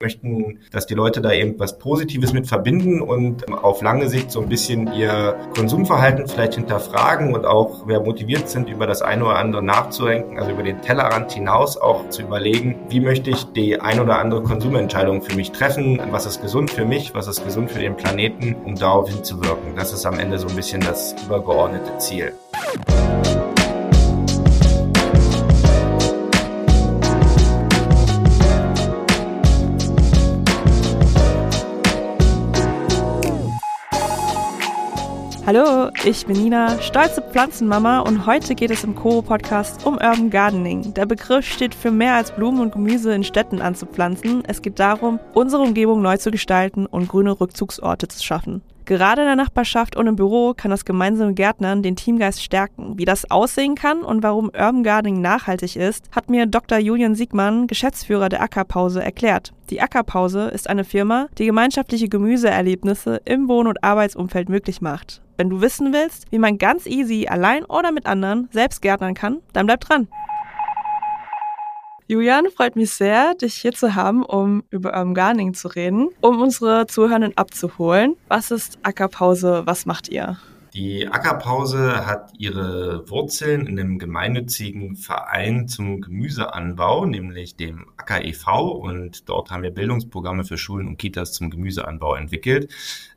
möchten, dass die Leute da eben was Positives mit verbinden und auf lange Sicht so ein bisschen ihr Konsumverhalten vielleicht hinterfragen und auch wer motiviert sind, über das eine oder andere nachzudenken, also über den Tellerrand hinaus auch zu überlegen, wie möchte ich die ein oder andere Konsumentscheidung für mich treffen, was ist gesund für mich, was ist gesund für den Planeten, um darauf hinzuwirken. Das ist am Ende so ein bisschen das übergeordnete Ziel. Hallo, ich bin Nina, stolze Pflanzenmama und heute geht es im Koro-Podcast um Urban Gardening. Der Begriff steht für mehr als Blumen und Gemüse in Städten anzupflanzen. Es geht darum, unsere Umgebung neu zu gestalten und grüne Rückzugsorte zu schaffen. Gerade in der Nachbarschaft und im Büro kann das gemeinsame Gärtnern den Teamgeist stärken. Wie das aussehen kann und warum Urban Gardening nachhaltig ist, hat mir Dr. Julian Siegmann, Geschäftsführer der Ackerpause, erklärt. Die Ackerpause ist eine Firma, die gemeinschaftliche Gemüseerlebnisse im Wohn- und Arbeitsumfeld möglich macht. Wenn du wissen willst, wie man ganz easy allein oder mit anderen selbst gärtnern kann, dann bleib dran. Julian, freut mich sehr, dich hier zu haben, um über Urban Gardening zu reden, um unsere Zuhörenden abzuholen. Was ist Ackerpause? Was macht ihr? Die Ackerpause hat ihre Wurzeln in einem gemeinnützigen Verein zum Gemüseanbau, nämlich dem Acker e.V. Und dort haben wir Bildungsprogramme für Schulen und Kitas zum Gemüseanbau entwickelt,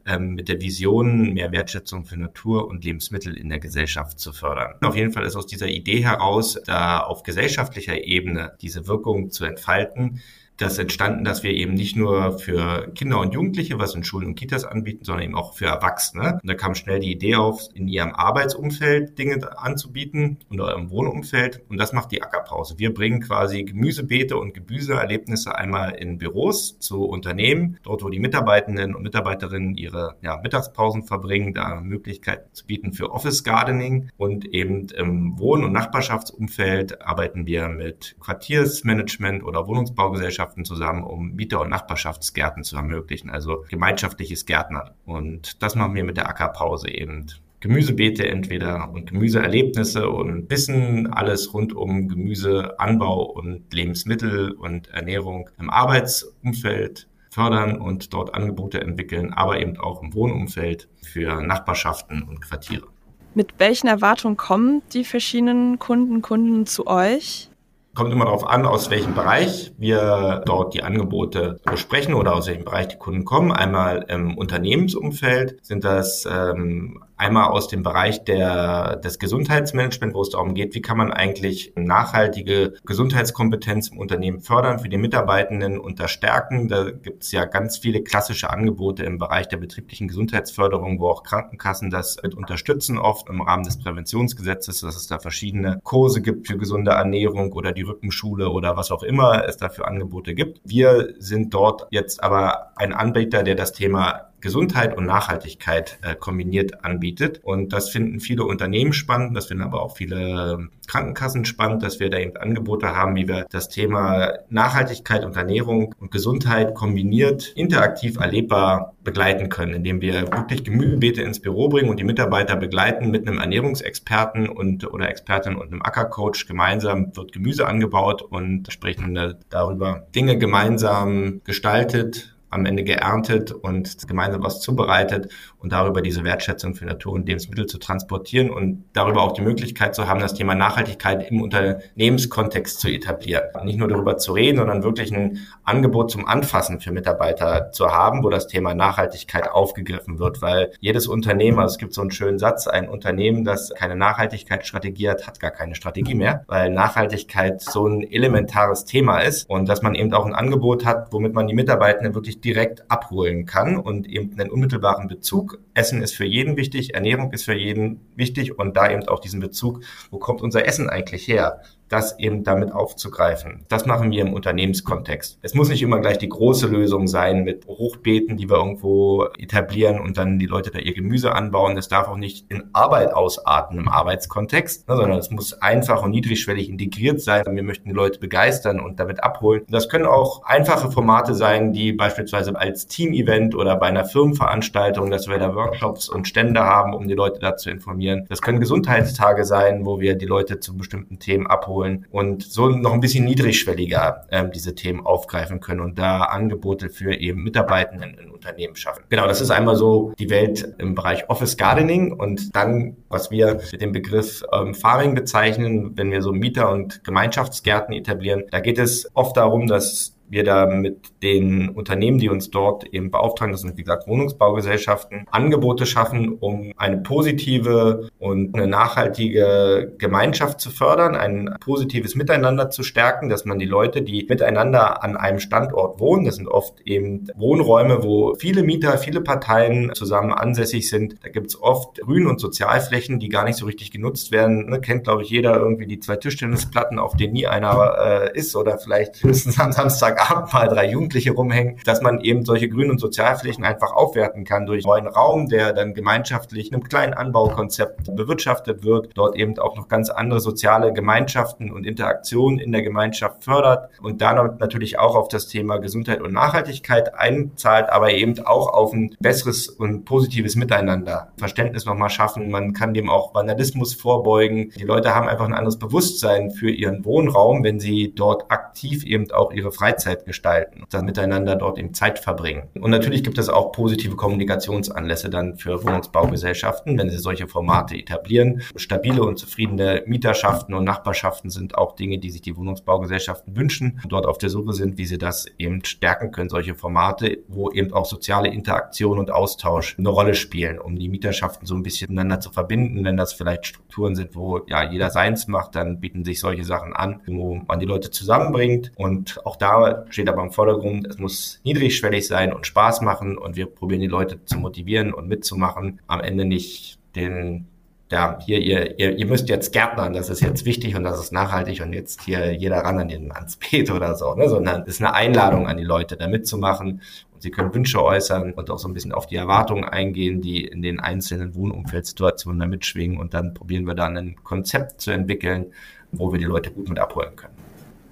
ähm, mit der Vision, mehr Wertschätzung für Natur und Lebensmittel in der Gesellschaft zu fördern. Auf jeden Fall ist aus dieser Idee heraus, da auf gesellschaftlicher Ebene diese Wirkung zu entfalten, das entstanden, dass wir eben nicht nur für Kinder und Jugendliche was in Schulen und Kitas anbieten, sondern eben auch für Erwachsene. Und da kam schnell die Idee auf, in ihrem Arbeitsumfeld Dinge anzubieten oder im Wohnumfeld. Und das macht die Ackerpause. Wir bringen quasi Gemüsebeete und Gemüseerlebnisse einmal in Büros zu Unternehmen, dort wo die Mitarbeitenden und Mitarbeiterinnen ihre ja, Mittagspausen verbringen, da Möglichkeiten zu bieten für Office Gardening. Und eben im Wohn- und Nachbarschaftsumfeld arbeiten wir mit Quartiersmanagement oder Wohnungsbaugesellschaften Gemeinschaften zusammen, um Mieter- und Nachbarschaftsgärten zu ermöglichen, also gemeinschaftliches Gärtnern. Und das machen wir mit der Ackerpause eben. Gemüsebeete entweder und Gemüseerlebnisse und Wissen, alles rund um Gemüseanbau und Lebensmittel und Ernährung im Arbeitsumfeld fördern und dort Angebote entwickeln, aber eben auch im Wohnumfeld für Nachbarschaften und Quartiere. Mit welchen Erwartungen kommen die verschiedenen Kunden, Kunden zu euch? Kommt immer darauf an, aus welchem Bereich wir dort die Angebote besprechen oder aus welchem Bereich die Kunden kommen. Einmal im Unternehmensumfeld sind das ähm, Einmal aus dem Bereich der, des Gesundheitsmanagement, wo es darum geht, wie kann man eigentlich nachhaltige Gesundheitskompetenz im Unternehmen fördern, für die Mitarbeitenden unterstärken. Da gibt es ja ganz viele klassische Angebote im Bereich der betrieblichen Gesundheitsförderung, wo auch Krankenkassen das mit unterstützen, oft im Rahmen des Präventionsgesetzes, dass es da verschiedene Kurse gibt für gesunde Ernährung oder die Rückenschule oder was auch immer es dafür Angebote gibt. Wir sind dort jetzt aber ein Anbieter, der das Thema Gesundheit und Nachhaltigkeit äh, kombiniert anbietet. Und das finden viele Unternehmen spannend, das finden aber auch viele Krankenkassen spannend, dass wir da eben Angebote haben, wie wir das Thema Nachhaltigkeit und Ernährung und Gesundheit kombiniert, interaktiv erlebbar begleiten können, indem wir wirklich Gemüsebeete ins Büro bringen und die Mitarbeiter begleiten mit einem Ernährungsexperten und oder Expertin und einem Ackercoach. Gemeinsam wird Gemüse angebaut und sprechen darüber Dinge gemeinsam gestaltet am Ende geerntet und gemeinsam was zubereitet und darüber diese Wertschätzung für Natur und Lebensmittel zu transportieren und darüber auch die Möglichkeit zu haben, das Thema Nachhaltigkeit im Unternehmenskontext zu etablieren. Nicht nur darüber zu reden, sondern wirklich ein Angebot zum Anfassen für Mitarbeiter zu haben, wo das Thema Nachhaltigkeit aufgegriffen wird, weil jedes Unternehmen, also es gibt so einen schönen Satz, ein Unternehmen, das keine Nachhaltigkeitsstrategie hat, hat gar keine Strategie mehr, weil Nachhaltigkeit so ein elementares Thema ist und dass man eben auch ein Angebot hat, womit man die Mitarbeitenden wirklich direkt abholen kann und eben einen unmittelbaren Bezug. Essen ist für jeden wichtig, Ernährung ist für jeden wichtig und da eben auch diesen Bezug, wo kommt unser Essen eigentlich her? Das eben damit aufzugreifen. Das machen wir im Unternehmenskontext. Es muss nicht immer gleich die große Lösung sein mit Hochbeeten, die wir irgendwo etablieren und dann die Leute da ihr Gemüse anbauen. Das darf auch nicht in Arbeit ausarten im Arbeitskontext, ne, sondern es muss einfach und niedrigschwellig integriert sein. Wir möchten die Leute begeistern und damit abholen. Das können auch einfache Formate sein, die beispielsweise als Team-Event oder bei einer Firmenveranstaltung, dass wir da Workshops und Stände haben, um die Leute da zu informieren. Das können Gesundheitstage sein, wo wir die Leute zu bestimmten Themen abholen abholen und so noch ein bisschen niedrigschwelliger ähm, diese Themen aufgreifen können und da Angebote für eben Mitarbeitenden in Unternehmen schaffen. Genau, das ist einmal so die Welt im Bereich Office Gardening und dann, was wir mit dem Begriff ähm, Farming bezeichnen, wenn wir so Mieter- und Gemeinschaftsgärten etablieren, da geht es oft darum, dass wir da mit den Unternehmen, die uns dort eben beauftragen, das sind wie gesagt Wohnungsbaugesellschaften, Angebote schaffen, um eine positive und eine nachhaltige Gemeinschaft zu fördern, ein positives Miteinander zu stärken, dass man die Leute, die miteinander an einem Standort wohnen, das sind oft eben Wohnräume, wo viele Mieter, viele Parteien zusammen ansässig sind. Da gibt es oft Grün- und Sozialflächen, die gar nicht so richtig genutzt werden. Ne, kennt, glaube ich, jeder irgendwie die zwei Tischtennisplatten, auf denen nie einer äh, ist oder vielleicht höchstens am Samstag Abend mal drei Jugendliche rumhängen, dass man eben solche Grün- und Sozialflächen einfach aufwerten kann durch neuen Raum, der dann gemeinschaftlich in einem kleinen Anbaukonzept bewirtschaftet wird, dort eben auch noch ganz andere soziale Gemeinschaften und Interaktionen in der Gemeinschaft fördert und dann natürlich auch auf das Thema Gesundheit und Nachhaltigkeit einzahlt, aber eben auch auf ein besseres und positives Miteinander, Verständnis nochmal schaffen. Man kann dem auch Vandalismus vorbeugen. Die Leute haben einfach ein anderes Bewusstsein für ihren Wohnraum, wenn sie dort aktiv eben auch ihre Freizeit Freizeit gestalten, dann miteinander dort eben Zeit verbringen. Und natürlich gibt es auch positive Kommunikationsanlässe dann für Wohnungsbaugesellschaften, wenn sie solche Formate etablieren. Stabile und zufriedene Mieterschaften und Nachbarschaften sind auch Dinge, die sich die Wohnungsbaugesellschaften wünschen und dort auf der Suche sind, wie sie das eben stärken können, solche Formate, wo eben auch soziale Interaktion und Austausch eine Rolle spielen, um die Mieterschaften so ein bisschen miteinander zu verbinden. Wenn das vielleicht Strukturen sind, wo ja jeder seins macht, dann bieten sich solche Sachen an, wo man die Leute zusammenbringt. Und auch da steht aber im Vordergrund, es muss niedrigschwellig sein und Spaß machen und wir probieren die Leute zu motivieren und mitzumachen. Am Ende nicht den ja, hier, ihr, ihr, ihr müsst jetzt Gärtnern, das ist jetzt wichtig und das ist nachhaltig und jetzt hier jeder ran an den, ans Beet oder so, ne? sondern es ist eine Einladung an die Leute, da mitzumachen und sie können Wünsche äußern und auch so ein bisschen auf die Erwartungen eingehen, die in den einzelnen Wohnumfeldsituationen da mitschwingen und dann probieren wir dann ein Konzept zu entwickeln, wo wir die Leute gut mit abholen können.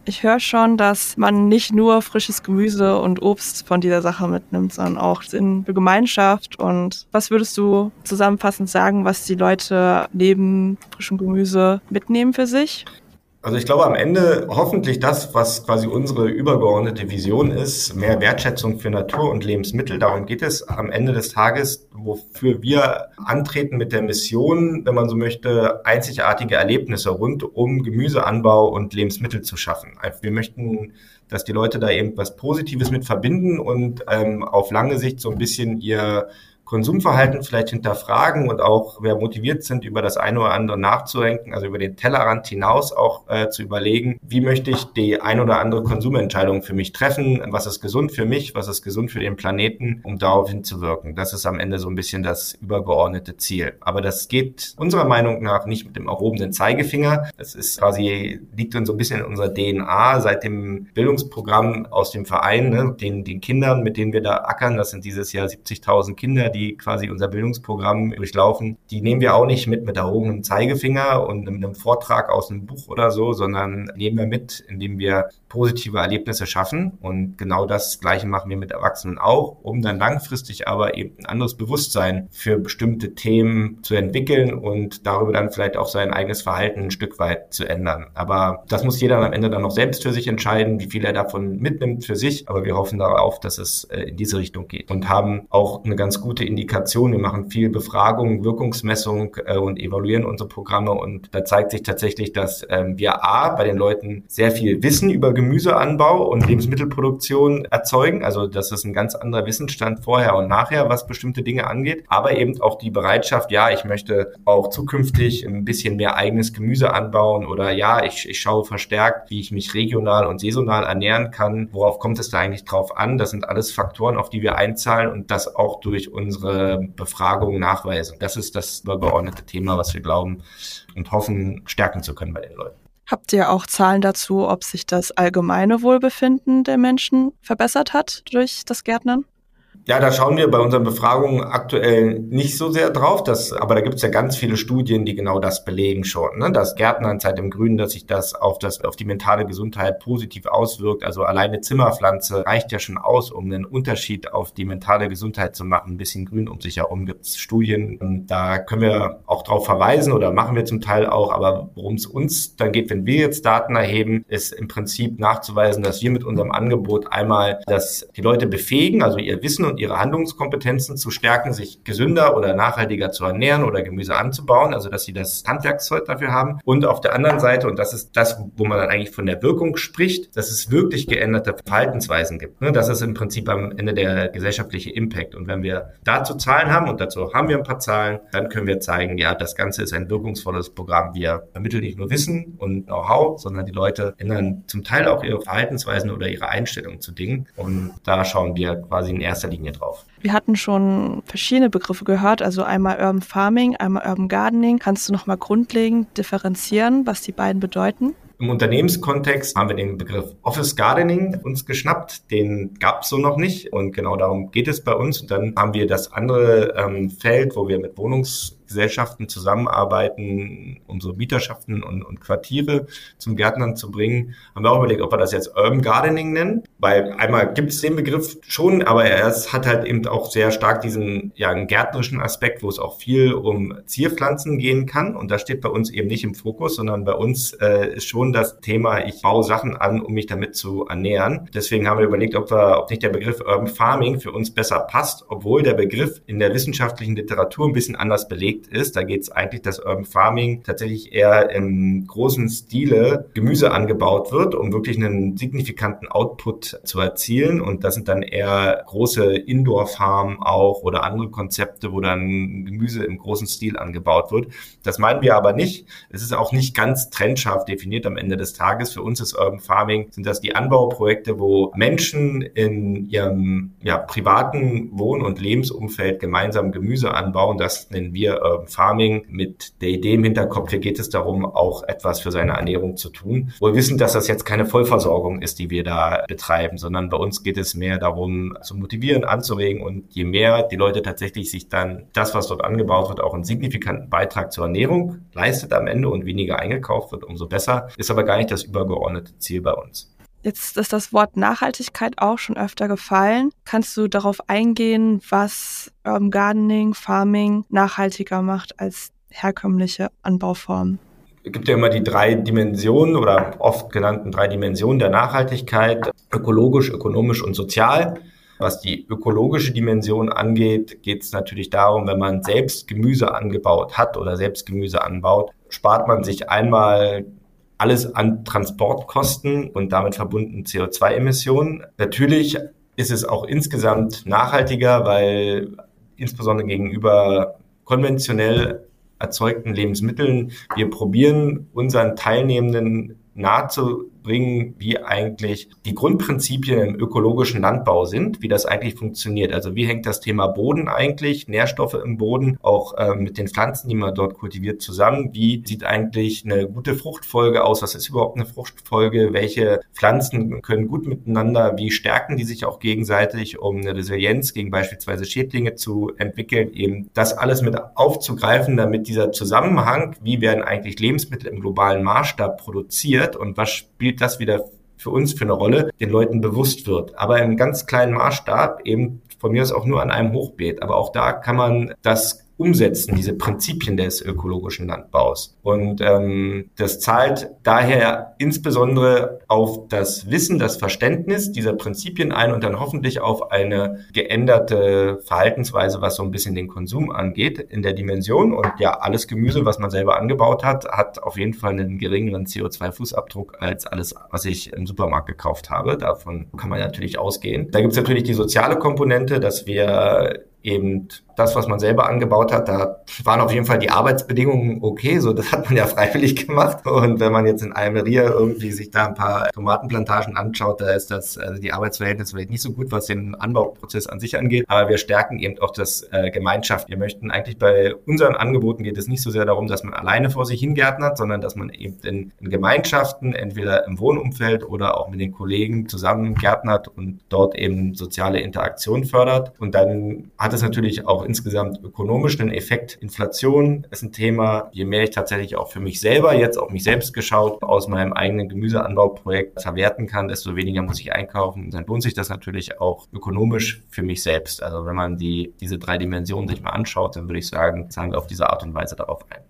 Ich höre schon, dass man nicht nur frisches Gemüse und Obst von dieser Sache mitnimmt, sondern auch in Gemeinschaft. Und was würdest du zusammenfassend sagen, was die Leute neben frischem Gemüse mitnehmen für sich? Also ich glaube am Ende hoffentlich das, was quasi unsere übergeordnete Vision ist, mehr Wertschätzung für Natur und Lebensmittel. Darum geht es am Ende des Tages, wofür wir antreten mit der Mission, wenn man so möchte, einzigartige Erlebnisse rund um Gemüseanbau und Lebensmittel zu schaffen. Also wir möchten, dass die Leute da eben was Positives mit verbinden und ähm, auf lange Sicht so ein bisschen ihr Konsumverhalten vielleicht hinterfragen und auch, wer motiviert sind, über das eine oder andere nachzudenken, also über den Tellerrand hinaus auch äh, zu überlegen, wie möchte ich die ein oder andere Konsumentscheidung für mich treffen, was ist gesund für mich, was ist gesund für den Planeten, um darauf hinzuwirken. Das ist am Ende so ein bisschen das übergeordnete Ziel. Aber das geht unserer Meinung nach nicht mit dem erhobenen Zeigefinger. Das ist quasi, liegt uns so ein bisschen in unserer DNA seit dem Bildungsprogramm aus dem Verein, ne, den, den Kindern, mit denen wir da ackern. Das sind dieses Jahr 70.000 Kinder, die die quasi unser Bildungsprogramm durchlaufen, die nehmen wir auch nicht mit mit erhobenem Zeigefinger und einem Vortrag aus einem Buch oder so, sondern nehmen wir mit, indem wir positive Erlebnisse schaffen. Und genau das Gleiche machen wir mit Erwachsenen auch, um dann langfristig aber eben ein anderes Bewusstsein für bestimmte Themen zu entwickeln und darüber dann vielleicht auch sein eigenes Verhalten ein Stück weit zu ändern. Aber das muss jeder am Ende dann noch selbst für sich entscheiden, wie viel er davon mitnimmt für sich. Aber wir hoffen darauf, dass es äh, in diese Richtung geht und haben auch eine ganz gute Indikation. Wir machen viel Befragung, Wirkungsmessung äh, und evaluieren unsere Programme. Und da zeigt sich tatsächlich, dass ähm, wir A, bei den Leuten sehr viel Wissen über Gemüseanbau und Lebensmittelproduktion erzeugen. Also das ist ein ganz anderer Wissensstand vorher und nachher, was bestimmte Dinge angeht. Aber eben auch die Bereitschaft, ja, ich möchte auch zukünftig ein bisschen mehr eigenes Gemüse anbauen oder ja, ich, ich schaue verstärkt, wie ich mich regional und saisonal ernähren kann. Worauf kommt es da eigentlich drauf an? Das sind alles Faktoren, auf die wir einzahlen und das auch durch unsere Befragung nachweisen. Das ist das übergeordnete Thema, was wir glauben und hoffen, stärken zu können bei den Leuten. Habt ihr auch Zahlen dazu, ob sich das allgemeine Wohlbefinden der Menschen verbessert hat durch das Gärtnern? Ja, da schauen wir bei unseren Befragungen aktuell nicht so sehr drauf, dass, aber da gibt es ja ganz viele Studien, die genau das belegen schon. Ne? Dass Gärtnerzeit im Grünen, dass sich das auf, das auf die mentale Gesundheit positiv auswirkt. Also alleine Zimmerpflanze reicht ja schon aus, um einen Unterschied auf die mentale Gesundheit zu machen. Ein bisschen Grün um sich herum gibt es Studien. Da können wir auch drauf verweisen oder machen wir zum Teil auch. Aber worum es uns dann geht, wenn wir jetzt Daten erheben, ist im Prinzip nachzuweisen, dass wir mit unserem Angebot einmal, dass die Leute befähigen, also ihr Wissen und ihre Handlungskompetenzen zu stärken, sich gesünder oder nachhaltiger zu ernähren oder Gemüse anzubauen, also dass sie das Handwerkszeug dafür haben. Und auf der anderen Seite, und das ist das, wo man dann eigentlich von der Wirkung spricht, dass es wirklich geänderte Verhaltensweisen gibt. Ne? Das ist im Prinzip am Ende der gesellschaftliche Impact. Und wenn wir dazu Zahlen haben, und dazu haben wir ein paar Zahlen, dann können wir zeigen, ja, das Ganze ist ein wirkungsvolles Programm. Wir vermitteln nicht nur Wissen und Know-how, sondern die Leute ändern zum Teil auch ihre Verhaltensweisen oder ihre Einstellung zu Dingen. Und da schauen wir quasi in erster Linie drauf. Wir hatten schon verschiedene Begriffe gehört, also einmal Urban Farming, einmal Urban Gardening. Kannst du noch mal grundlegend differenzieren, was die beiden bedeuten? Im Unternehmenskontext haben wir den Begriff Office Gardening uns geschnappt. Den gab es so noch nicht und genau darum geht es bei uns. Und dann haben wir das andere ähm, Feld, wo wir mit Wohnungs Gesellschaften zusammenarbeiten, unsere Mieterschaften und, und Quartiere zum Gärtnern zu bringen, haben wir auch überlegt, ob wir das jetzt Urban Gardening nennen, weil einmal gibt es den Begriff schon, aber er hat halt eben auch sehr stark diesen ja, gärtnerischen Aspekt, wo es auch viel um Zierpflanzen gehen kann. Und das steht bei uns eben nicht im Fokus, sondern bei uns äh, ist schon das Thema, ich baue Sachen an, um mich damit zu ernähren. Deswegen haben wir überlegt, ob, wir, ob nicht der Begriff Urban Farming für uns besser passt, obwohl der Begriff in der wissenschaftlichen Literatur ein bisschen anders belegt angelegt ist. Da geht es eigentlich, dass Urban Farming tatsächlich eher im großen Stile Gemüse angebaut wird, um wirklich einen signifikanten Output zu erzielen. Und das sind dann eher große Indoor-Farmen auch oder andere Konzepte, wo dann Gemüse im großen Stil angebaut wird. Das meinen wir aber nicht. Es ist auch nicht ganz trennscharf definiert am Ende des Tages. Für uns ist Urban Farming, sind das die Anbauprojekte, wo Menschen in ihrem ja, privaten Wohn- und Lebensumfeld gemeinsam Gemüse anbauen. Das nennen wir äh, Farming mit der Idee im Hinterkopf, hier geht es darum, auch etwas für seine Ernährung zu tun. Wo wir wissen, dass das jetzt keine Vollversorgung ist, die wir da betreiben, sondern bei uns geht es mehr darum, zu motivieren, anzuregen und je mehr die Leute tatsächlich sich dann das, was dort angebaut wird, auch einen signifikanten Beitrag zur Ernährung leistet am Ende und weniger eingekauft wird, umso besser. Ist aber gar nicht das übergeordnete Ziel bei uns. Jetzt ist das Wort Nachhaltigkeit auch schon öfter gefallen. Kannst du darauf eingehen, was Urban Gardening, Farming nachhaltiger macht als herkömmliche Anbauformen? Es gibt ja immer die drei Dimensionen oder oft genannten drei Dimensionen der Nachhaltigkeit, ökologisch, ökonomisch und sozial. Was die ökologische Dimension angeht, geht es natürlich darum, wenn man selbst Gemüse angebaut hat oder selbst Gemüse anbaut, spart man sich einmal alles an Transportkosten und damit verbunden CO2-Emissionen. Natürlich ist es auch insgesamt nachhaltiger, weil insbesondere gegenüber konventionell erzeugten Lebensmitteln wir probieren unseren Teilnehmenden nahezubringen, wie eigentlich die Grundprinzipien im ökologischen Landbau sind, wie das eigentlich funktioniert. Also wie hängt das Thema Boden eigentlich, Nährstoffe im Boden, auch äh, mit den Pflanzen, die man dort kultiviert, zusammen? Wie sieht eigentlich eine gute Fruchtfolge aus? Was ist überhaupt eine Fruchtfolge? Welche Pflanzen können gut miteinander? Wie stärken die sich auch gegenseitig, um eine Resilienz gegen beispielsweise Schädlinge zu entwickeln? Eben das alles mit aufzugreifen, damit dieser Zusammenhang, wie werden eigentlich Lebensmittel im globalen Maßstab produziert, und was spielt das wieder für uns für eine Rolle, den Leuten bewusst wird. Aber im ganz kleinen Maßstab, eben von mir aus auch nur an einem Hochbeet. Aber auch da kann man das umsetzen, diese Prinzipien des ökologischen Landbaus. Und ähm, das zahlt daher insbesondere auf das Wissen, das Verständnis dieser Prinzipien ein und dann hoffentlich auf eine geänderte Verhaltensweise, was so ein bisschen den Konsum angeht in der Dimension. Und ja, alles Gemüse, was man selber angebaut hat, hat auf jeden Fall einen geringeren CO2-Fußabdruck als alles, was ich im Supermarkt gekauft habe. Davon kann man natürlich ausgehen. Da gibt es natürlich die soziale Komponente, dass wir eben das, was man selber angebaut hat, da waren auf jeden Fall die Arbeitsbedingungen okay. So, das hat man ja freiwillig gemacht. Und wenn man jetzt in Almeria irgendwie sich da ein paar Tomatenplantagen anschaut, da ist das, also die Arbeitsverhältnisse vielleicht nicht so gut, was den Anbauprozess an sich angeht. Aber wir stärken eben auch das äh, Gemeinschaft. Wir möchten eigentlich bei unseren Angeboten geht es nicht so sehr darum, dass man alleine vor sich hingärtnert, sondern dass man eben in, in Gemeinschaften, entweder im Wohnumfeld oder auch mit den Kollegen zusammen gärtnert und dort eben soziale Interaktion fördert. Und dann hat es natürlich auch insgesamt ökonomisch einen Effekt. Inflation ist ein Thema. Je mehr ich tatsächlich auch für mich selber, jetzt auf mich selbst geschaut, aus meinem eigenen Gemüseanbauprojekt verwerten kann, desto weniger muss ich einkaufen. Dann lohnt sich das natürlich auch ökonomisch für mich selbst. Also wenn man die, diese drei Dimensionen sich mal anschaut, dann würde ich sagen, zahlen wir auf diese Art und Weise darauf ein.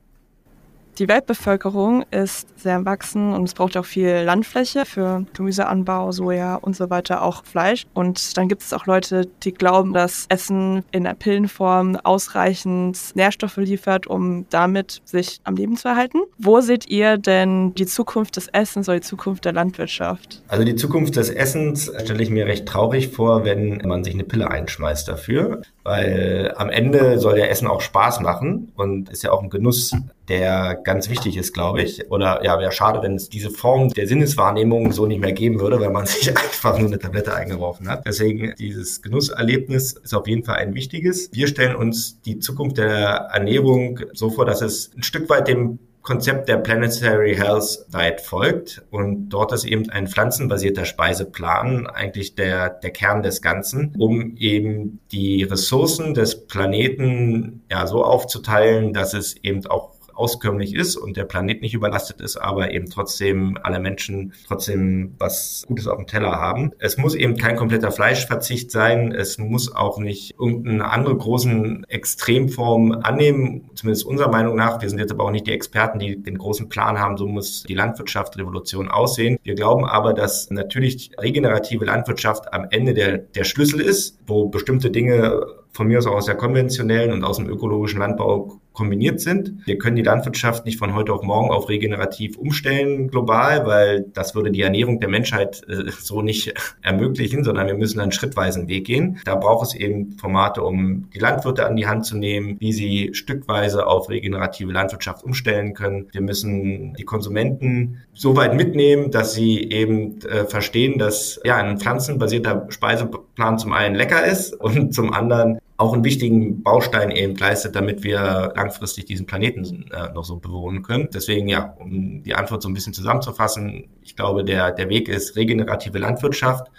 Die Weltbevölkerung ist sehr wachsen und es braucht auch viel Landfläche für Gemüseanbau, Soja und so weiter, auch Fleisch. Und dann gibt es auch Leute, die glauben, dass Essen in der Pillenform ausreichend Nährstoffe liefert, um damit sich am Leben zu erhalten. Wo seht ihr denn die Zukunft des Essens oder die Zukunft der Landwirtschaft? Also die Zukunft des Essens stelle ich mir recht traurig vor, wenn man sich eine Pille einschmeißt dafür, weil am Ende soll ja Essen auch Spaß machen und ist ja auch ein Genuss der ganz wichtig ist, glaube ich. Oder ja, wäre schade, wenn es diese Form der Sinneswahrnehmung so nicht mehr geben würde, wenn man sich einfach nur eine Tablette eingeworfen hat. Deswegen dieses Genusserlebnis ist auf jeden Fall ein wichtiges. Wir stellen uns die Zukunft der Ernährung so vor, dass es ein Stück weit dem Konzept der Planetary Health Diet folgt und dort ist eben ein pflanzenbasierter Speiseplan eigentlich der, der Kern des Ganzen, um eben die Ressourcen des Planeten ja so aufzuteilen, dass es eben auch auskömmlich ist und der Planet nicht überlastet ist, aber eben trotzdem alle Menschen trotzdem was Gutes auf dem Teller haben. Es muss eben kein kompletter Fleischverzicht sein. Es muss auch nicht irgendeine andere großen Extremform annehmen, zumindest unserer Meinung nach. Wir sind jetzt aber auch nicht die Experten, die den großen Plan haben, so muss die Landwirtschaft Revolution aussehen. Wir glauben aber, dass natürlich regenerative Landwirtschaft am Ende der, der Schlüssel ist, wo bestimmte Dinge von mir aus auch aus der konventionellen und aus dem ökologischen Landbau kombiniert sind. Wir können die Landwirtschaft nicht von heute auf morgen auf regenerativ umstellen global, weil das würde die Ernährung der Menschheit äh, so nicht ermöglichen, sondern wir müssen einen schrittweisen Weg gehen. Da braucht es eben Formate, um die Landwirte an die Hand zu nehmen, wie sie stückweise auf regenerative Landwirtschaft umstellen können. Wir müssen die Konsumenten so weit mitnehmen, dass sie eben äh, verstehen, dass ja ein pflanzenbasierter Speiseplan zum einen lecker ist und zum anderen auch einen wichtigen Baustein eben leistet, damit wir langfristig diesen Planeten äh, noch so bewohnen können. Deswegen ja, um die Antwort so ein bisschen zusammenzufassen, ich glaube, der, der Weg ist regenerative Landwirtschaft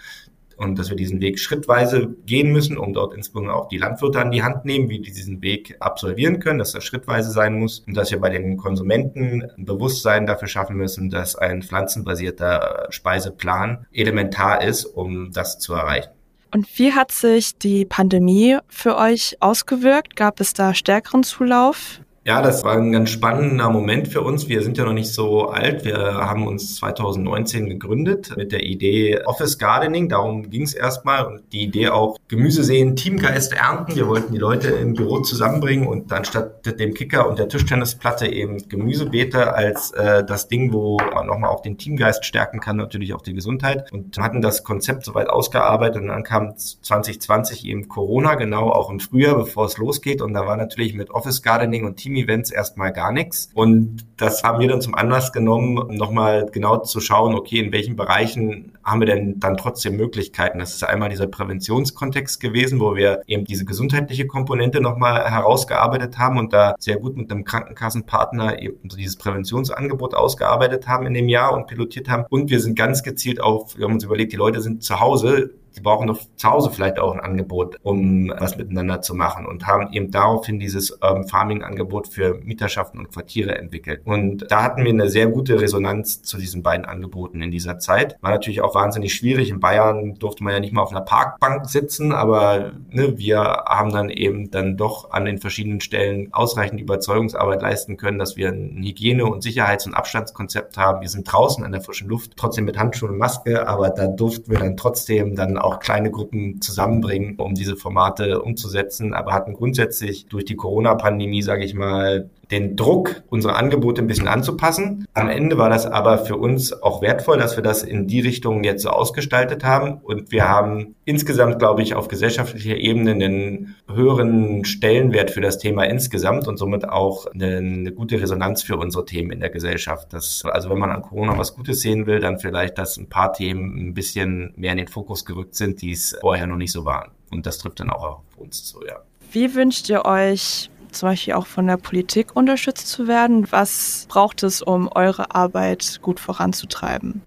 und dass wir diesen Weg schrittweise gehen müssen, um dort insbesondere auch die Landwirte an die Hand nehmen, wie die diesen Weg absolvieren können, dass das schrittweise sein muss und dass wir bei den Konsumenten ein Bewusstsein dafür schaffen müssen, dass ein pflanzenbasierter Speiseplan elementar ist, um das zu erreichen. Und wie hat sich die Pandemie für euch ausgewirkt? Gab es da stärkeren Zulauf? Ja, das war ein ganz spannender Moment für uns. Wir sind ja noch nicht so alt. Wir haben uns 2019 gegründet mit der Idee Office Gardening. Darum ging es erstmal. Und die Idee auch Gemüse sehen, Teamgeist ernten. Wir wollten die Leute im Büro zusammenbringen und anstatt dem Kicker und der Tischtennisplatte eben Gemüsebeete als äh, das Ding, wo man nochmal auch den Teamgeist stärken kann, natürlich auch die Gesundheit. Und hatten das Konzept soweit ausgearbeitet und dann kam 2020 eben Corona, genau auch im Frühjahr, bevor es losgeht. Und da war natürlich mit Office Gardening und Team Team-Events erstmal gar nichts. Und das haben wir dann zum Anlass genommen, nochmal genau zu schauen, okay, in welchen Bereichen haben wir denn dann trotzdem Möglichkeiten? Das ist einmal dieser Präventionskontext gewesen, wo wir eben diese gesundheitliche Komponente nochmal herausgearbeitet haben und da sehr gut mit einem Krankenkassenpartner eben dieses Präventionsangebot ausgearbeitet haben in dem Jahr und pilotiert haben. Und wir sind ganz gezielt auf, wir haben uns überlegt, die Leute sind zu Hause, die brauchen doch zu Hause vielleicht auch ein Angebot, um was miteinander zu machen und haben eben daraufhin dieses ähm, Farming-Angebot für Mieterschaften und Quartiere entwickelt. Und da hatten wir eine sehr gute Resonanz zu diesen beiden Angeboten in dieser Zeit. War natürlich auch wahnsinnig schwierig. In Bayern durfte man ja nicht mal auf einer Parkbank sitzen, aber ne, wir haben dann eben dann doch an den verschiedenen Stellen ausreichend Überzeugungsarbeit leisten können, dass wir ein Hygiene- und Sicherheits- und Abstandskonzept haben. Wir sind draußen an der frischen Luft, trotzdem mit Handschuhen und Maske, aber da durften wir dann trotzdem dann auch kleine Gruppen zusammenbringen, um diese Formate umzusetzen, aber hatten grundsätzlich durch die Corona-Pandemie, sage ich mal, den Druck, unsere Angebote ein bisschen anzupassen. Am Ende war das aber für uns auch wertvoll, dass wir das in die Richtung jetzt so ausgestaltet haben. Und wir haben insgesamt, glaube ich, auf gesellschaftlicher Ebene einen höheren Stellenwert für das Thema insgesamt und somit auch eine, eine gute Resonanz für unsere Themen in der Gesellschaft. Das, also wenn man an Corona was Gutes sehen will, dann vielleicht, dass ein paar Themen ein bisschen mehr in den Fokus gerückt sind, die es vorher noch nicht so waren. Und das trifft dann auch auf uns zu, ja. Wie wünscht ihr euch zum Beispiel auch von der Politik unterstützt zu werden? Was braucht es, um eure Arbeit gut voranzutreiben?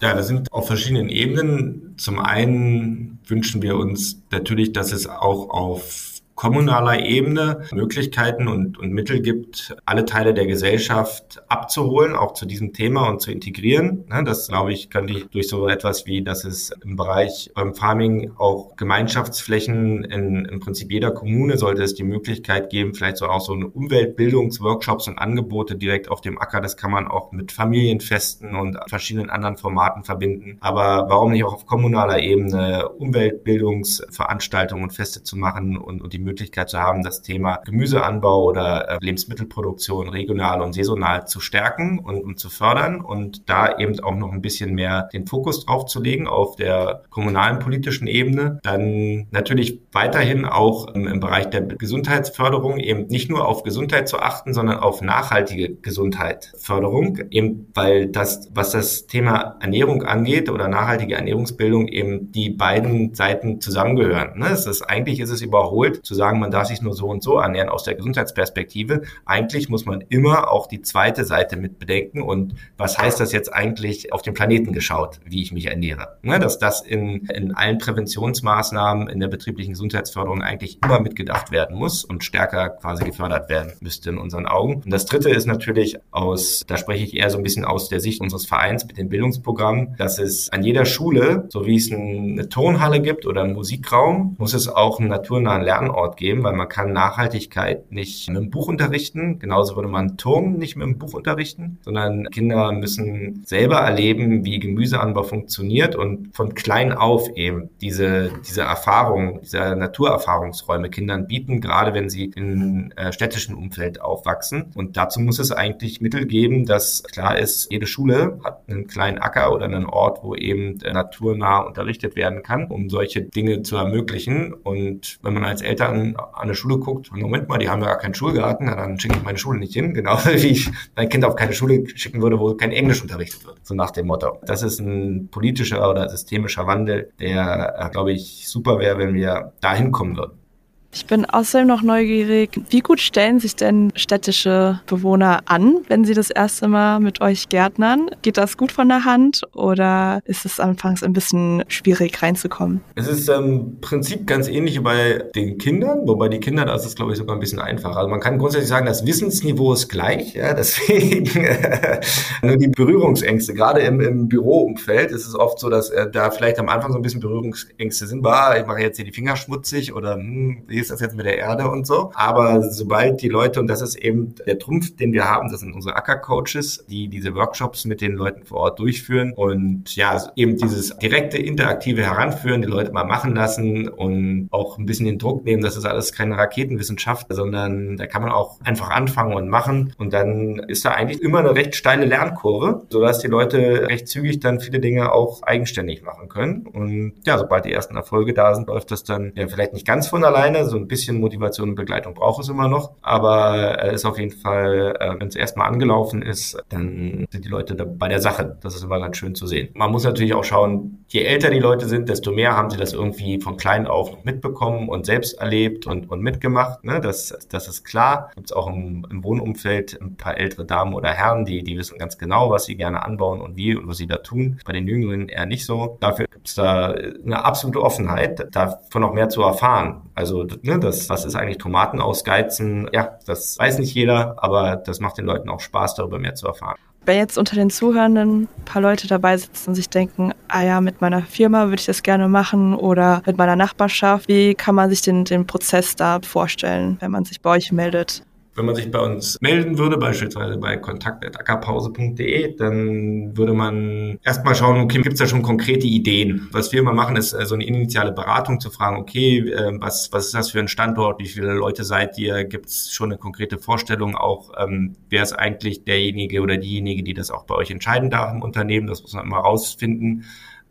Ja, das sind auf verschiedenen Ebenen. Zum einen wünschen wir uns natürlich, dass es auch auf kommunaler Ebene Möglichkeiten und, und Mittel gibt, alle Teile der Gesellschaft abzuholen, auch zu diesem Thema und zu integrieren. Ne, das, glaube ich, könnte ich durch so etwas wie, dass es im Bereich beim Farming auch Gemeinschaftsflächen in im Prinzip jeder Kommune sollte es die Möglichkeit geben, vielleicht so auch so eine Umweltbildungsworkshops und Angebote direkt auf dem Acker. Das kann man auch mit Familienfesten und verschiedenen anderen Formaten verbinden. Aber warum nicht auch auf kommunaler Ebene Umweltbildungsveranstaltungen und Feste zu machen und, und die Möglichkeit zu haben, das Thema Gemüseanbau oder äh, Lebensmittelproduktion regional und saisonal zu stärken und, und zu fördern und da eben auch noch ein bisschen mehr den Fokus drauf zu legen auf der kommunalen politischen Ebene. Dann natürlich weiterhin auch im, im Bereich der Gesundheitsförderung eben nicht nur auf Gesundheit zu achten, sondern auf nachhaltige Gesundheitsförderung, eben weil das, was das Thema Ernährung angeht oder nachhaltige Ernährungsbildung eben die beiden Seiten zusammengehören. Ne? Es ist, eigentlich ist es überholt zu sagen, man darf sich nur so und so ernähren aus der Gesundheitsperspektive. Eigentlich muss man immer auch die zweite Seite mit bedenken und was heißt das jetzt eigentlich auf den Planeten geschaut, wie ich mich ernähre. Ne, dass das in, in allen Präventionsmaßnahmen in der betrieblichen Gesundheitsförderung eigentlich immer mitgedacht werden muss und stärker quasi gefördert werden müsste in unseren Augen. Und das dritte ist natürlich aus, da spreche ich eher so ein bisschen aus der Sicht unseres Vereins mit den Bildungsprogrammen, dass es an jeder Schule, so wie es eine Turnhalle gibt oder einen Musikraum, muss es auch einen naturnahen Lernort Ort geben, weil man kann Nachhaltigkeit nicht mit dem Buch unterrichten. Genauso würde man Turm nicht mit dem Buch unterrichten, sondern Kinder müssen selber erleben, wie Gemüseanbau funktioniert und von klein auf eben diese, diese Erfahrung, diese Naturerfahrungsräume Kindern bieten, gerade wenn sie in äh, städtischen Umfeld aufwachsen. Und dazu muss es eigentlich Mittel geben, dass klar ist, jede Schule hat einen kleinen Acker oder einen Ort, wo eben äh, naturnah unterrichtet werden kann, um solche Dinge zu ermöglichen. Und wenn man als Eltern an, an der Schule guckt, Moment mal, die haben ja gar keinen Schulgarten, dann schicke ich meine Schule nicht hin, genau wie ich mein Kind auf keine Schule schicken würde, wo kein Englisch unterrichtet wird, so nach dem Motto. Das ist ein politischer oder systemischer Wandel, der, äh, glaube ich, super wäre, wenn wir dahin kommen würden. Ich bin außerdem noch neugierig, wie gut stellen sich denn städtische Bewohner an, wenn sie das erste Mal mit euch gärtnern? Geht das gut von der Hand oder ist es anfangs ein bisschen schwierig reinzukommen? Es ist im ähm, Prinzip ganz ähnlich wie bei den Kindern, wobei die Kinder, das ist glaube ich sogar ein bisschen einfacher. Also man kann grundsätzlich sagen, das Wissensniveau ist gleich, ja, deswegen nur die Berührungsängste, gerade im, im Büroumfeld ist es oft so, dass äh, da vielleicht am Anfang so ein bisschen Berührungsängste sind, bah, ich mache jetzt hier die Finger schmutzig oder hm, ist das jetzt mit der Erde und so. Aber sobald die Leute, und das ist eben der Trumpf, den wir haben, das sind unsere Ackercoaches, die diese Workshops mit den Leuten vor Ort durchführen und ja, eben dieses direkte, interaktive Heranführen, die Leute mal machen lassen und auch ein bisschen den Druck nehmen, das ist alles keine Raketenwissenschaft, sondern da kann man auch einfach anfangen und machen. Und dann ist da eigentlich immer eine recht steile Lernkurve, sodass die Leute recht zügig dann viele Dinge auch eigenständig machen können. Und ja, sobald die ersten Erfolge da sind, läuft das dann ja, vielleicht nicht ganz von alleine, so ein bisschen Motivation und Begleitung braucht es immer noch. Aber es ist auf jeden Fall, äh, wenn es erstmal angelaufen ist, dann sind die Leute bei der Sache. Das ist immer ganz schön zu sehen. Man muss natürlich auch schauen, je älter die Leute sind, desto mehr haben sie das irgendwie von klein auf mitbekommen und selbst erlebt und, und mitgemacht. Ne? Das, das ist klar. Gibt es auch im, im Wohnumfeld ein paar ältere Damen oder Herren, die, die wissen ganz genau, was sie gerne anbauen und wie und was sie da tun. Bei den Jüngeren eher nicht so. Dafür gibt es da eine absolute Offenheit, davon noch mehr zu erfahren. Also ne, das, was ist eigentlich Tomaten ausgeizen? Ja, das weiß nicht jeder, aber das macht den Leuten auch Spaß, darüber mehr zu erfahren. Wenn jetzt unter den Zuhörenden ein paar Leute dabei sitzen und sich denken, ah ja, mit meiner Firma würde ich das gerne machen oder mit meiner Nachbarschaft, wie kann man sich den, den Prozess da vorstellen, wenn man sich bei euch meldet? Wenn man sich bei uns melden würde, beispielsweise bei kontakt.ackerpause.de, dann würde man erstmal schauen, okay, gibt es da schon konkrete Ideen? Was wir immer machen, ist äh, so eine initiale Beratung zu fragen, okay, äh, was, was ist das für ein Standort? Wie viele Leute seid ihr? Gibt es schon eine konkrete Vorstellung auch, ähm, wer ist eigentlich derjenige oder diejenige, die das auch bei euch entscheiden darf im Unternehmen? Das muss man immer rausfinden.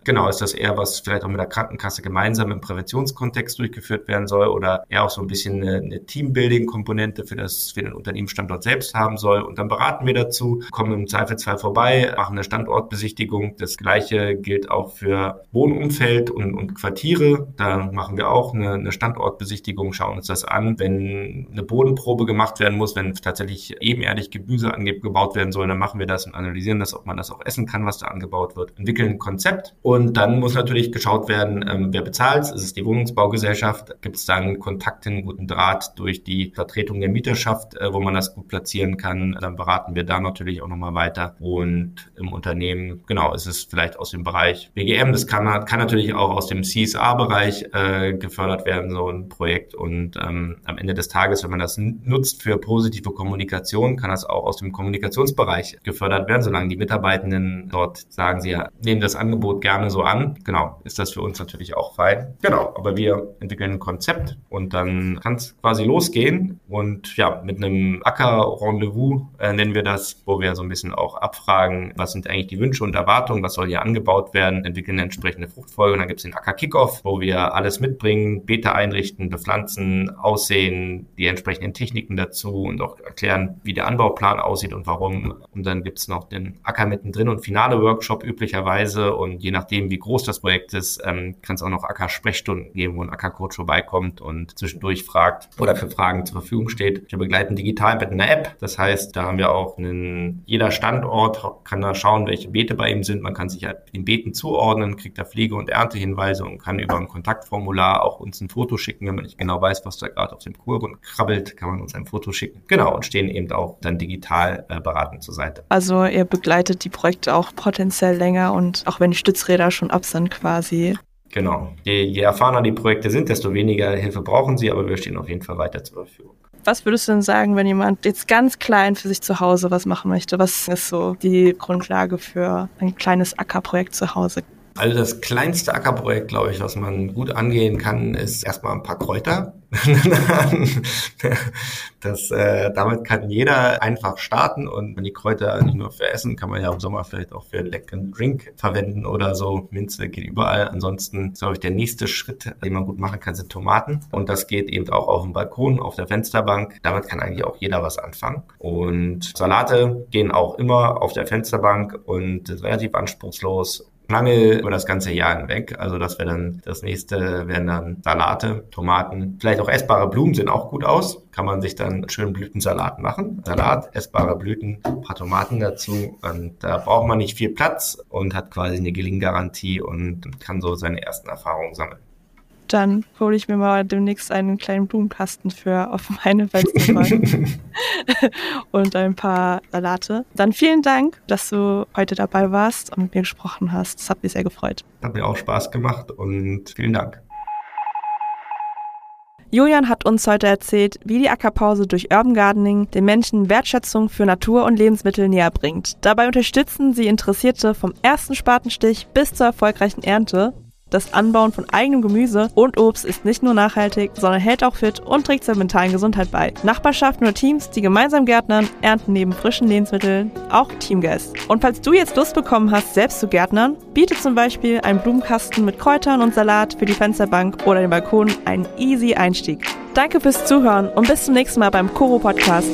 Genau, ist das eher was vielleicht auch mit der Krankenkasse gemeinsam im Präventionskontext durchgeführt werden soll oder eher auch so ein bisschen eine, eine Teambuilding-Komponente für das, für den Unternehmensstandort selbst haben soll. Und dann beraten wir dazu, kommen im Zweifelsfall vorbei, machen eine Standortbesichtigung. Das Gleiche gilt auch für Wohnumfeld und, und Quartiere. Da machen wir auch eine, eine Standortbesichtigung, schauen uns das an. Wenn eine Bodenprobe gemacht werden muss, wenn tatsächlich ebenerdig Gemüse angebaut werden soll, dann machen wir das und analysieren das, ob man das auch essen kann, was da angebaut wird. Entwickeln ein Konzept und und dann muss natürlich geschaut werden, ähm, wer bezahlt. Ist es die Wohnungsbaugesellschaft? Gibt es dann Kontakt in guten Draht durch die Vertretung der Mieterschaft, äh, wo man das gut platzieren kann? Dann beraten wir da natürlich auch nochmal weiter. Und im Unternehmen, genau, ist es vielleicht aus dem Bereich BGM. Das kann, kann natürlich auch aus dem CSA-Bereich äh, gefördert werden, so ein Projekt. Und ähm, am Ende des Tages, wenn man das nutzt für positive Kommunikation, kann das auch aus dem Kommunikationsbereich gefördert werden, solange die Mitarbeitenden dort sagen, sie nehmen das Angebot gerne gerne so an. Genau, ist das für uns natürlich auch fein. Genau, aber wir entwickeln ein Konzept und dann kann es quasi losgehen. Und ja, mit einem Acker-Rendezvous äh, nennen wir das, wo wir so ein bisschen auch abfragen, was sind eigentlich die Wünsche und Erwartungen, was soll hier angebaut werden, entwickeln eine entsprechende Fruchtfolge. Und dann gibt es den Acker-Kickoff, wo wir alles mitbringen, Beete einrichten, bepflanzen, aussehen, die entsprechenden Techniken dazu und auch erklären, wie der Anbauplan aussieht und warum. Und dann gibt es noch den Acker mittendrin und finale Workshop üblicherweise und je nachdem, nachdem, wie groß das Projekt ist, ähm, kann es auch noch Acker-Sprechstunden geben, wo ein Acker-Coach vorbeikommt und zwischendurch fragt oder für Fragen zur Verfügung steht. Wir begleiten digital mit einer App. Das heißt, da haben wir auch einen, jeder Standort kann da schauen, welche Beete bei ihm sind. Man kann sich halt den Beeten zuordnen, kriegt da Pflege- und Erntehinweise und kann über ein Kontaktformular auch uns ein Foto schicken, wenn man nicht genau weiß, was da gerade auf dem Kurgrund krabbelt, kann man uns ein Foto schicken. Genau, und stehen eben auch dann digital äh, beratend zur Seite. Also ihr begleitet die Projekte auch potenziell länger und auch wenn die Stützräder da schon ab sind quasi. Genau. Je, je erfahrener die Projekte sind, desto weniger Hilfe brauchen sie, aber wir stehen auf jeden Fall weiter zur Verfügung. Was würdest du denn sagen, wenn jemand jetzt ganz klein für sich zu Hause was machen möchte? Was ist so die Grundlage für ein kleines Ackerprojekt zu Hause? Also das kleinste Ackerprojekt, glaube ich, was man gut angehen kann, ist erstmal ein paar Kräuter. das, äh, damit kann jeder einfach starten und die Kräuter nicht nur für Essen, kann man ja im Sommer vielleicht auch für einen leckeren Drink verwenden oder so. Minze geht überall. Ansonsten, glaube ich, der nächste Schritt, den man gut machen kann, sind Tomaten. Und das geht eben auch auf dem Balkon, auf der Fensterbank. Damit kann eigentlich auch jeder was anfangen. Und Salate gehen auch immer auf der Fensterbank und ist relativ anspruchslos lange über das ganze Jahr hinweg. Also das wäre dann das nächste wären dann Salate, Tomaten, vielleicht auch essbare Blumen sehen auch gut aus. Kann man sich dann schönen Blütensalat machen. Salat, essbare Blüten, paar Tomaten dazu. Und da braucht man nicht viel Platz und hat quasi eine Gelinggarantie und kann so seine ersten Erfahrungen sammeln. Dann hole ich mir mal demnächst einen kleinen Blumenkasten für auf meine Fensterbank und ein paar Salate. Dann vielen Dank, dass du heute dabei warst und mit mir gesprochen hast. Das hat mich sehr gefreut. Hat mir auch Spaß gemacht und vielen Dank. Julian hat uns heute erzählt, wie die Ackerpause durch Urban Gardening den Menschen Wertschätzung für Natur und Lebensmittel näher bringt. Dabei unterstützen sie Interessierte vom ersten Spatenstich bis zur erfolgreichen Ernte das Anbauen von eigenem Gemüse und Obst ist nicht nur nachhaltig, sondern hält auch fit und trägt zur mentalen Gesundheit bei. Nachbarschaften oder Teams, die gemeinsam gärtnern, ernten neben frischen Lebensmitteln auch Teamgeist. Und falls du jetzt Lust bekommen hast, selbst zu gärtnern, bietet zum Beispiel ein Blumenkasten mit Kräutern und Salat für die Fensterbank oder den Balkon einen easy Einstieg. Danke fürs Zuhören und bis zum nächsten Mal beim Koro Podcast.